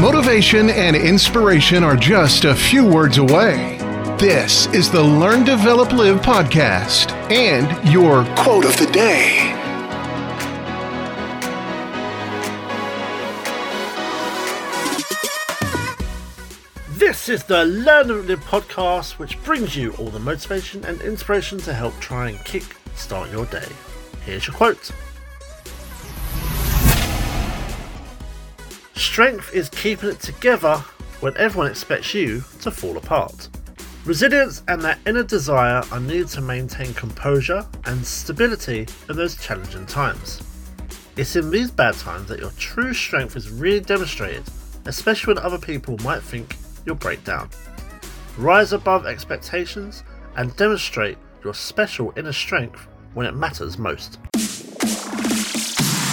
Motivation and inspiration are just a few words away. This is the Learn, Develop, Live podcast and your quote of the day. This is the Learn and Live podcast, which brings you all the motivation and inspiration to help try and kick start your day. Here's your quote Strength is keeping it together when everyone expects you to fall apart. Resilience and that inner desire are needed to maintain composure and stability in those challenging times. It's in these bad times that your true strength is really demonstrated, especially when other people might think you'll break down. Rise above expectations and demonstrate your special inner strength when it matters most.